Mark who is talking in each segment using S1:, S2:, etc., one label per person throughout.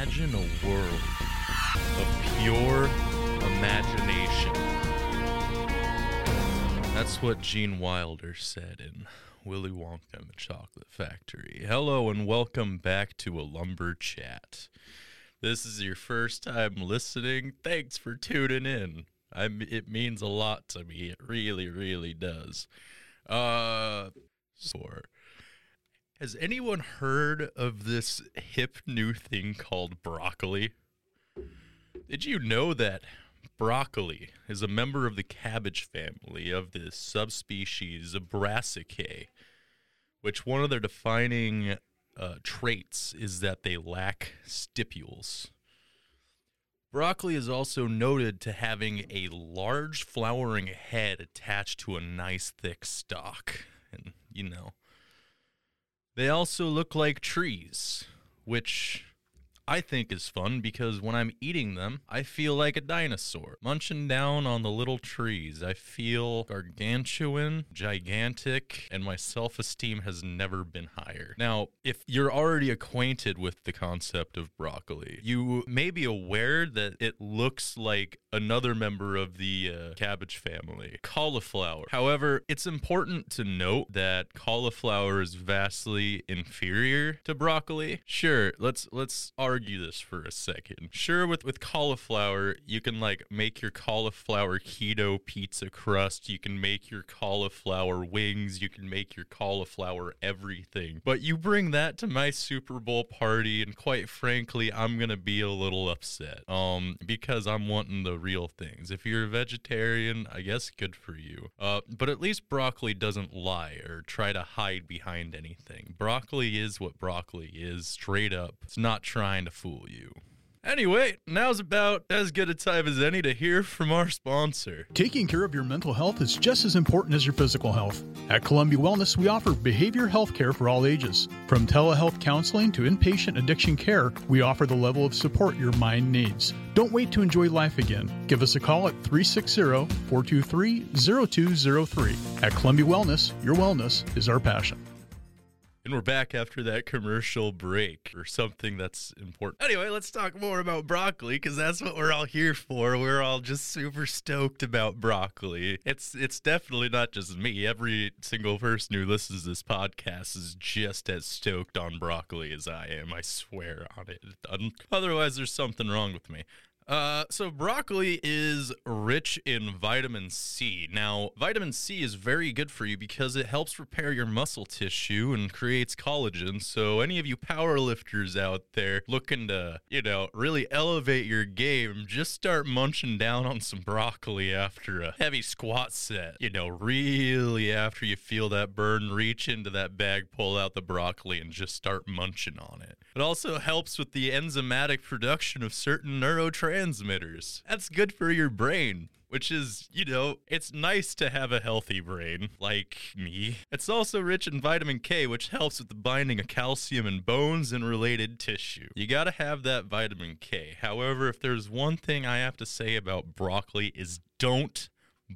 S1: Imagine a world of pure imagination. That's what Gene Wilder said in Willy Wonka and the Chocolate Factory. Hello and welcome back to a Lumber Chat. This is your first time listening. Thanks for tuning in. I'm, it means a lot to me. It really, really does. Uh, so, has anyone heard of this hip new thing called broccoli? Did you know that broccoli is a member of the cabbage family of the subspecies Brassicae, which one of their defining uh, traits is that they lack stipules. Broccoli is also noted to having a large flowering head attached to a nice thick stalk. And, you know, they also look like trees, which I think is fun because when I'm eating them, I feel like a dinosaur, munching down on the little trees. I feel gargantuan, gigantic, and my self esteem has never been higher. Now, if you're already acquainted with the concept of broccoli, you may be aware that it looks like another member of the uh, cabbage family, cauliflower. However, it's important to note that cauliflower is vastly inferior to broccoli. Sure, let's let's argue this for a second. Sure, with with cauliflower, you can like make your cauliflower keto pizza crust. You can make your cauliflower wings. You can make your cauliflower everything. But you bring that to my Super Bowl party, and quite frankly, I'm gonna be a little upset. Um, because I'm wanting the real things. If you're a vegetarian, I guess good for you. Uh, but at least broccoli doesn't lie or try to hide behind anything. Broccoli is what broccoli is, straight up. It's not trying to fool you. Anyway, now's about as good a time as any to hear from our sponsor.
S2: Taking care of your mental health is just as important as your physical health. At Columbia Wellness, we offer behavior health care for all ages. From telehealth counseling to inpatient addiction care, we offer the level of support your mind needs. Don't wait to enjoy life again. Give us a call at 360 423 0203. At Columbia Wellness, your wellness is our passion.
S1: And we're back after that commercial break or something that's important. Anyway, let's talk more about broccoli because that's what we're all here for. We're all just super stoked about broccoli. It's it's definitely not just me. Every single person who listens to this podcast is just as stoked on broccoli as I am. I swear on it. Otherwise, there's something wrong with me. Uh, so broccoli is rich in vitamin C. Now, vitamin C is very good for you because it helps repair your muscle tissue and creates collagen. So, any of you powerlifters out there looking to, you know, really elevate your game, just start munching down on some broccoli after a heavy squat set. You know, really after you feel that burn, reach into that bag, pull out the broccoli, and just start munching on it. It also helps with the enzymatic production of certain neurotransmitters transmitters. That's good for your brain. Which is, you know, it's nice to have a healthy brain, like me. It's also rich in vitamin K, which helps with the binding of calcium in bones and related tissue. You gotta have that vitamin K. However, if there's one thing I have to say about broccoli is don't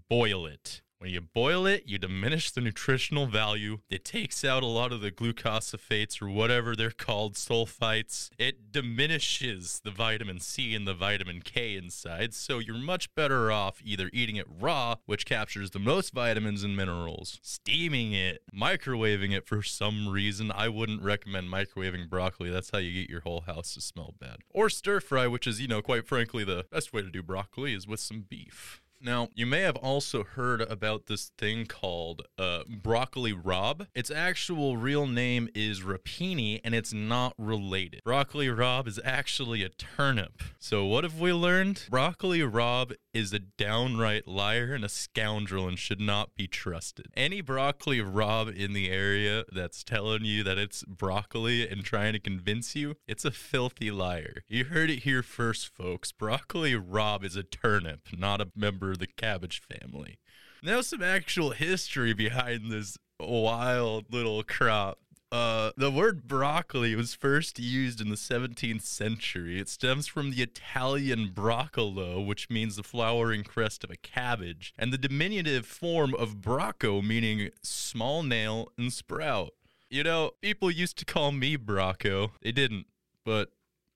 S1: boil it. When you boil it, you diminish the nutritional value. It takes out a lot of the glucosidates or whatever they're called, sulfites. It diminishes the vitamin C and the vitamin K inside. So you're much better off either eating it raw, which captures the most vitamins and minerals, steaming it, microwaving it for some reason. I wouldn't recommend microwaving broccoli. That's how you get your whole house to smell bad. Or stir fry, which is, you know, quite frankly, the best way to do broccoli is with some beef. Now, you may have also heard about this thing called uh, broccoli rabe. Its actual real name is rapini, and it's not related. Broccoli rabe is actually a turnip. So, what have we learned? Broccoli rabe is a downright liar and a scoundrel and should not be trusted. Any broccoli rabe in the area that's telling you that it's broccoli and trying to convince you, it's a filthy liar. You heard it here first, folks. Broccoli rabe is a turnip, not a member the cabbage family. Now, some actual history behind this wild little crop. Uh, the word broccoli was first used in the 17th century. It stems from the Italian broccolo, which means the flowering crest of a cabbage, and the diminutive form of bracco, meaning small nail and sprout. You know, people used to call me Bracco. They didn't, but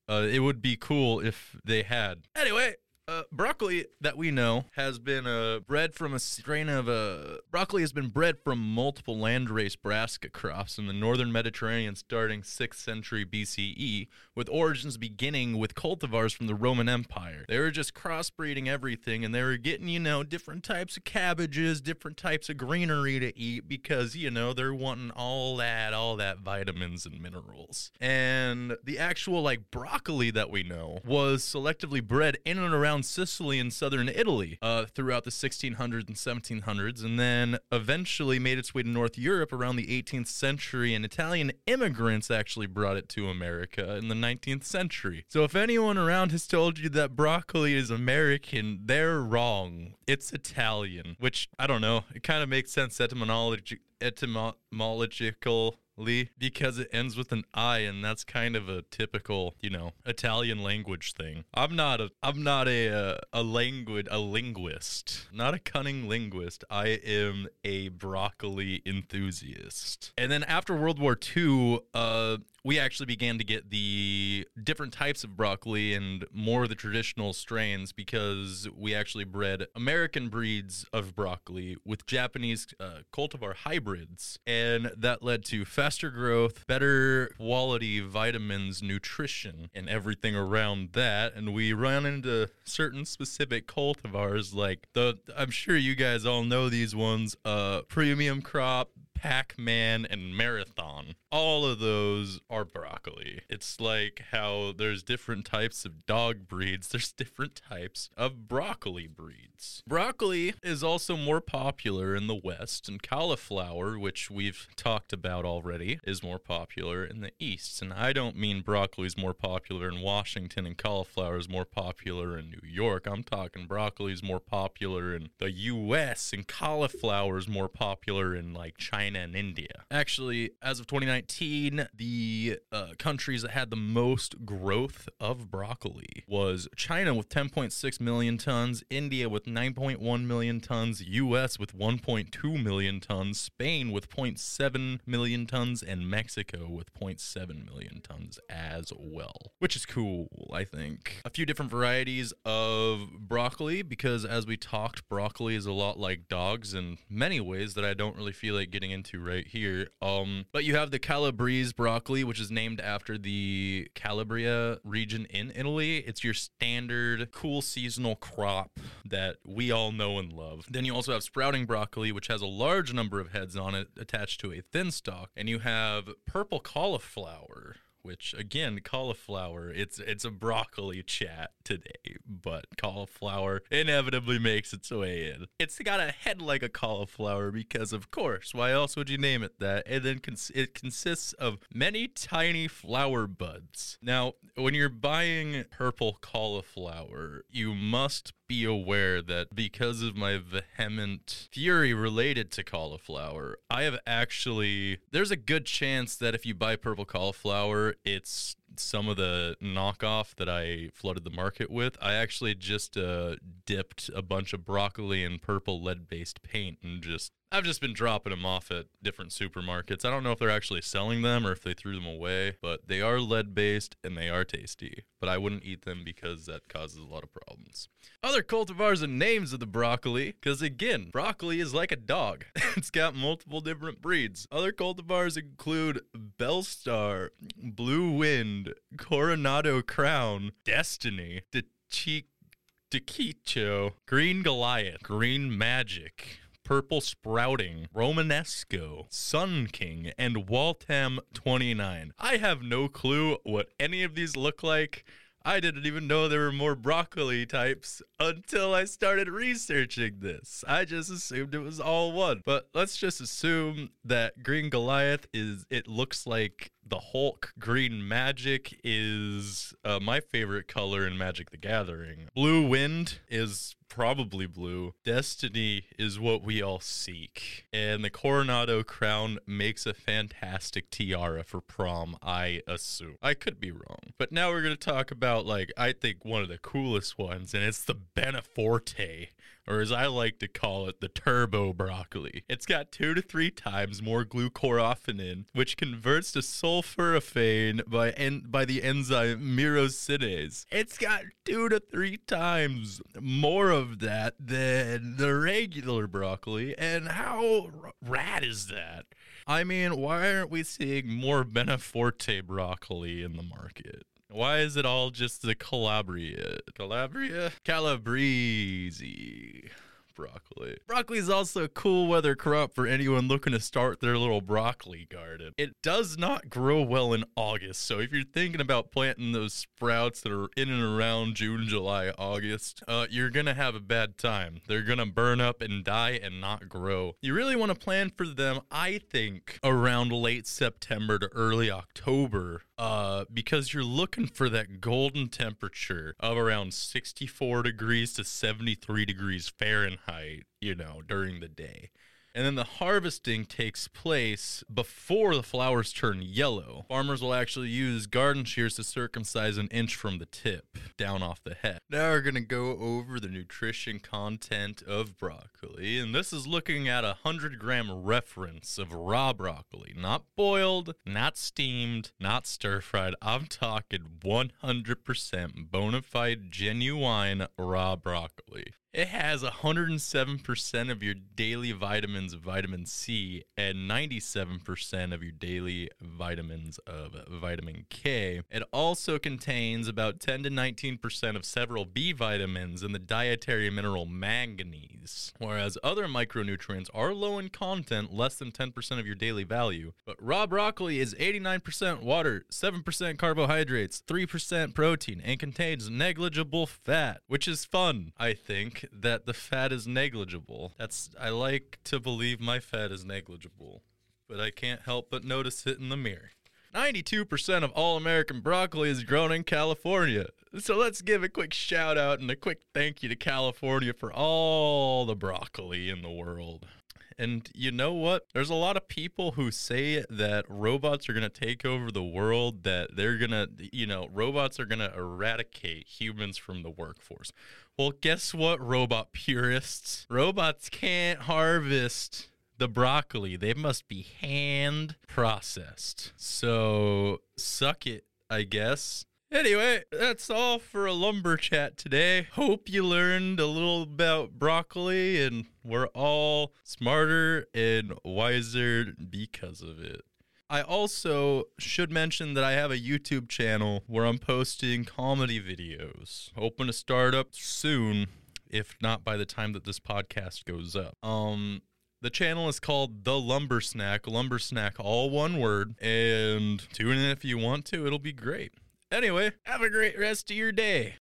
S1: Uh, it would be cool if they had. Anyway, uh, broccoli that we know has been uh, bred from a strain of uh, broccoli has been bred from multiple landrace brassica crops in the northern Mediterranean starting 6th century BCE, with origins beginning with cultivars from the Roman Empire. They were just crossbreeding everything, and they were getting you know different types of cabbages, different types of greenery to eat because you know they're wanting all that, all that vitamins and minerals. And the actual like broccoli that we know was selectively bred in and around Sicily and southern Italy uh, throughout the 1600s and 1700s, and then eventually made its way to North Europe around the 18th century. And Italian immigrants actually brought it to America in the 19th century. So if anyone around has told you that broccoli is American, they're wrong. It's Italian, which I don't know. It kind of makes sense etymology, etymological because it ends with an I and that's kind of a typical, you know, Italian language thing. I'm not a I'm not a uh, a language a linguist. Not a cunning linguist. I am a broccoli enthusiast. And then after World War II, uh we actually began to get the different types of broccoli and more of the traditional strains because we actually bred American breeds of broccoli with Japanese uh, cultivar hybrids. And that led to faster growth, better quality vitamins, nutrition, and everything around that. And we ran into certain specific cultivars like the, I'm sure you guys all know these ones, uh, premium crop, Packman, and Marathon. All of those are broccoli. It's like how there's different types of dog breeds, there's different types of broccoli breeds. Broccoli is also more popular in the West, and cauliflower, which we've talked about already, is more popular in the East. And I don't mean broccoli is more popular in Washington and cauliflower is more popular in New York. I'm talking broccoli is more popular in the US and cauliflower is more popular in like China and India. Actually, as of 2019, the uh, countries that had the most growth of broccoli was China with 10.6 million tons, India with 9.1 million tons, US with 1.2 million tons, Spain with 0.7 million tons, and Mexico with 0.7 million tons as well, which is cool, I think. A few different varieties of broccoli because, as we talked, broccoli is a lot like dogs in many ways that I don't really feel like getting into right here. Um, but you have the Calabrese broccoli, which is named after the Calabria region in Italy. It's your standard cool seasonal crop that we all know and love. Then you also have sprouting broccoli, which has a large number of heads on it attached to a thin stalk. And you have purple cauliflower, which again cauliflower it's it's a broccoli chat today but cauliflower inevitably makes its way in. It's got a head like a cauliflower because of course why else would you name it that? And then cons- it consists of many tiny flower buds. Now when you're buying purple cauliflower you must be aware that because of my vehement fury related to cauliflower, I have actually, there's a good chance that if you buy purple cauliflower, it's some of the knockoff that I flooded the market with. I actually just uh, dipped a bunch of broccoli in purple lead based paint and just I've just been dropping them off at different supermarkets. I don't know if they're actually selling them or if they threw them away, but they are lead based and they are tasty. But I wouldn't eat them because that causes a lot of problems. Other cultivars and names of the broccoli, because again, broccoli is like a dog. it's got multiple different breeds. Other cultivars include Belstar, Blue Wind, Coronado Crown, Destiny, DiCicco, Green Goliath, Green Magic, Purple Sprouting, Romanesco, Sun King, and Waltham 29. I have no clue what any of these look like. I didn't even know there were more broccoli types until I started researching this. I just assumed it was all one. But let's just assume that Green Goliath is, it looks like the Hulk. Green Magic is uh, my favorite color in Magic the Gathering. Blue Wind is probably blue. Destiny is what we all seek. And the Coronado crown makes a fantastic tiara for prom, I assume. I could be wrong. But now we're going to talk about, like, I think one of the coolest ones, and it's the Beneforte or as I like to call it, the turbo broccoli. It's got two to three times more glucoraphanin, which converts to sulforaphane by en- by the enzyme myrosinase. It's got two to three times more of that than the regular broccoli, and how rad is that? I mean, why aren't we seeing more Beneforte broccoli in the market? Why is it all just the Calabria? Calabria? Calabrese broccoli. Broccoli is also a cool weather crop for anyone looking to start their little broccoli garden. It does not grow well in August, so if you're thinking about planting those sprouts that are in and around June, July, August, uh, you're gonna have a bad time. They're gonna burn up and die and not grow. You really want to plan for them, I think, around late September to early October uh, because you're looking for that golden temperature of around 64 degrees to 73 degrees Fahrenheit, you know, during the day. And then the harvesting takes place before the flowers turn yellow. Farmers will actually use garden shears to circumcise an inch from the tip down off the head. Now we're going to go over the nutrition content of broccoli. And this is looking at a 100 gram reference of raw broccoli, not boiled, not steamed, not stir fried. I'm talking 100% bona fide, genuine raw broccoli. It has 107% of your daily vitamins of vitamin C and 97% of your daily vitamins of vitamin K. It also contains about 10 to 19% of several B vitamins and the dietary mineral manganese, whereas other micronutrients are low in content, less than 10% of your daily value. But raw broccoli is 89% water, 7% carbohydrates, 3% protein, and contains negligible fat, which is fun, I that the fat is negligible. That's I like to believe my fat is negligible, but I can't help but notice it in the mirror. 92% of all American broccoli is grown in California. So let's give a quick shout out and a quick thank you to California for all the broccoli in the world. And you know what? There's a lot of people who say that robots are going to take over the world, that they're going to, you know, robots are going to eradicate humans from the workforce. Well, guess what, robot purists? Robots can't harvest the broccoli. They must be hand processed. So suck it, I guess. Anyway, that's all for a lumber chat today. Hope you learned a little about broccoli and we're all smarter and wiser because of it. I also should mention that I have a YouTube channel where I'm posting comedy videos. Hoping to start up soon, if not by the time that this podcast goes up. Um the channel is called The Lumber Snack, Lumber Snack all one word, and tune in if you want to. It'll be great. Anyway, have a great rest of your day.